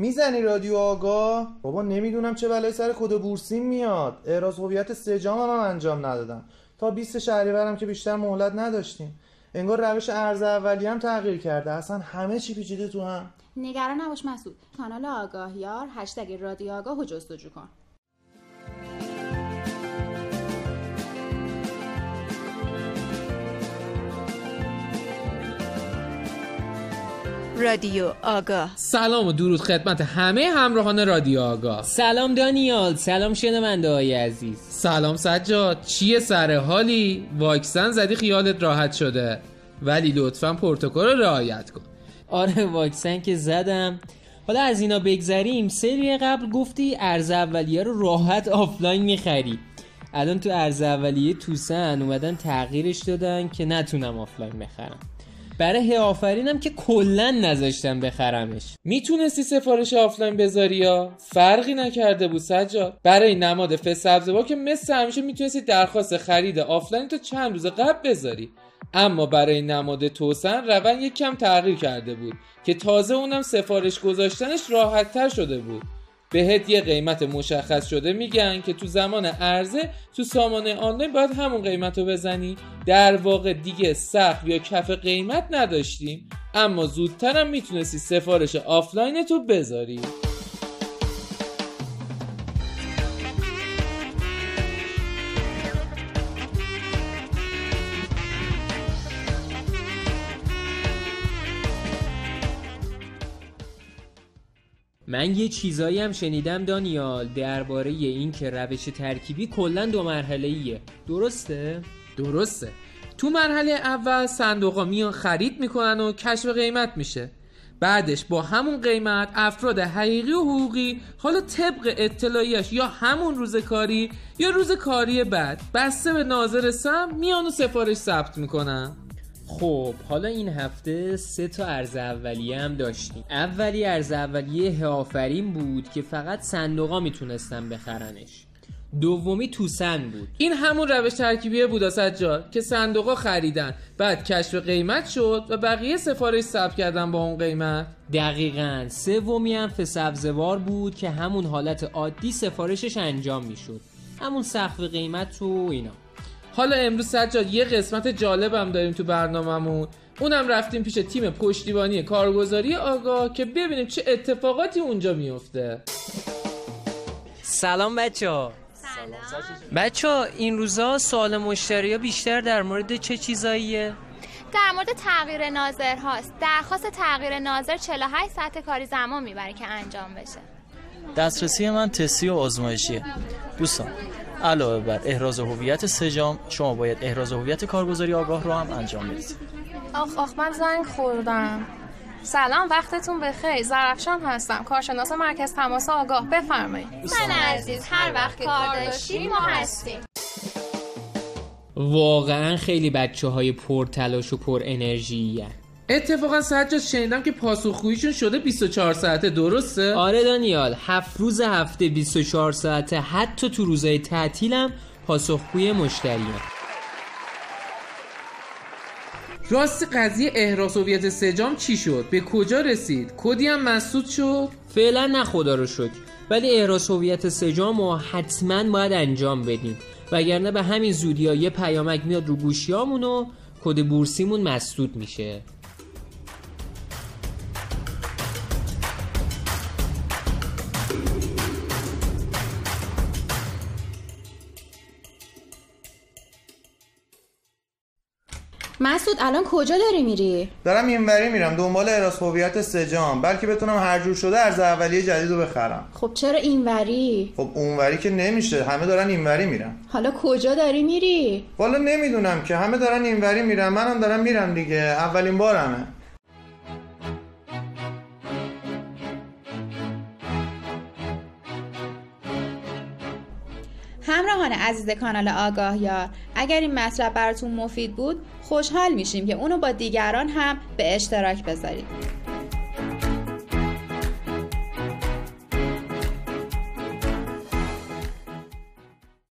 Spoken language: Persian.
می‌زنی رادیو آگاه بابا نمی‌دونم چه بلای سر کد بورسیم میاد. اعراض هویت سجام هم, هم انجام ندادم. تا 20 شهریورم که بیشتر مهلت نداشتیم. انگار روش ارز اولی هم تغییر کرده. اصلا همه چی پیچیده تو هم. نگران نباش مسعود. کانال آگاهیار هشتگ رادیو آگاه جستجو کن. رادیو آگاه سلام و درود خدمت همه همراهان رادیو آگاه سلام دانیال سلام شنونده های عزیز. سلام سجاد چیه سر حالی؟ واکسن زدی خیالت راحت شده. ولی لطفا پروتکل رو رعایت کن. آره واکسن که زدم. حالا از اینا بگذریم. سری قبل گفتی عرضه اولیه رو راحت آفلاین می‌خری. الان تو عرضه اولیه توسن اومدن تغییرش دادن که نتونم آفلاین بخرم. برای آفرینم که کلا نذاشتن بخرمش. می‌تونستی سفارش آفلاین بذاری یا؟ فرقی نکرده بود سجاد. برای نماد فسبزوار که مثل همیشه می‌تونستی درخواست خرید آفلاین تو چند روز قبل بذاری. اما برای نماد توسن روند یک کم تغییر کرده بود که تازه اونم سفارش گذاشتنش راحت تر شده بود. بهت یه قیمت مشخص شده میگن که تو زمان عرضه تو سامانه آنلاین باید همون قیمت رو بزنی. در واقع دیگه سخت یا کف قیمت نداشتیم اما زودترم می‌تونستی سفارش آفلاین تو بذاری من یه چیزایی هم شنیدم دانیال درباره این که روش ترکیبی کلا دو مرحله ایه درسته؟ درسته. تو مرحله اول صندوق میان خرید می‌کنن و کشف قیمت میشه. بعدش با همون قیمت افراد حقیقی و حقوقی حالا طبق اطلاعیش یا همون روز کاری یا روز کاری بعد بسته به ناظر سم میان و سفارش ثبت می‌کنن. خب حالا این هفته سه تا ارز اولیه هم داشتیم. اولی ارز اولیه آفرین بود که فقط صندوقا می‌تونستن بخرنش. دومی توسن بود. این همون روش ترکیبی بود سجاد که صندوقا خریدن. بعد کشف قیمت شد و بقیه سفارش ثبت کردن با اون قیمت. دقیقا. سومی هم سبزوار بود که همون حالت عادی سفارشش انجام می‌شد. همون سقف قیمت و اینا. حالا امروز سجاد یه قسمت جالبم داریم تو برنامهمون. اونم رفتیم پیش تیم پشتیبانی کارگزاری آگاه که ببینیم چه اتفاقاتی اونجا میفته سلام بچه ها بچه ها این روزا سوال مشتری ها بیشتر در مورد چه چیزاییه؟ در مورد تغییر ناظر هاست. درخواست تغییر ناظر 48 ساعت کاری زمان می‌بره که انجام بشه. دسترسی من تسی و آزمایشیه. دوستان علاوه بر احراز هویت سجام شما باید احراز هویت کارگزاری آگاه رو هم انجام بدید. آخ آخ من زنگ خوردم. سلام وقتتون بخیر. زرفشان هستم. کارشناس مرکز تماس آگاه. بفرمایید. من عزیز هر وقت کار داشتیم ما هستیم. واقعا خیلی بچه های پر تلاش و پر انرژی اتفاقا سجاد شنیدم که پاسخگوییشون شده 24 ساعته. درسته؟ آره دانیال. هفت روز هفته 24 ساعته. حتی تو روزهای تعطیلم پاسخگوی مشتریه. راست قضیه احراز هویت سجام چی شد؟ به کجا رسید؟ کدی هم مسدود شد؟ فعلا نه خدا رو شکر ولی احراز هویت سجام رو حتما باید انجام بدیم وگرنه به همین زودی یه پیامک میاد رو گوشیامون و کد بورسیمون مسدود میشه مسعود الان کجا داری میری؟ دارم اینوری میرم دنبال اراس هویت سجام بلکه بتونم هر جور شده ارز اولیه جدید رو بخرم خب چرا اینوری؟ خب اونوری که نمیشه همه دارن اینوری میرن حالا کجا داری میری؟ والا نمی‌دونم که همه دارن اینوری میرن منم دارم میرم دیگه اولین بارمه همراهان عزیز کانال آگاه یار اگر این مطلب براتون مفید بود خوشحال میشیم که اونو با دیگران هم به اشتراک بذارید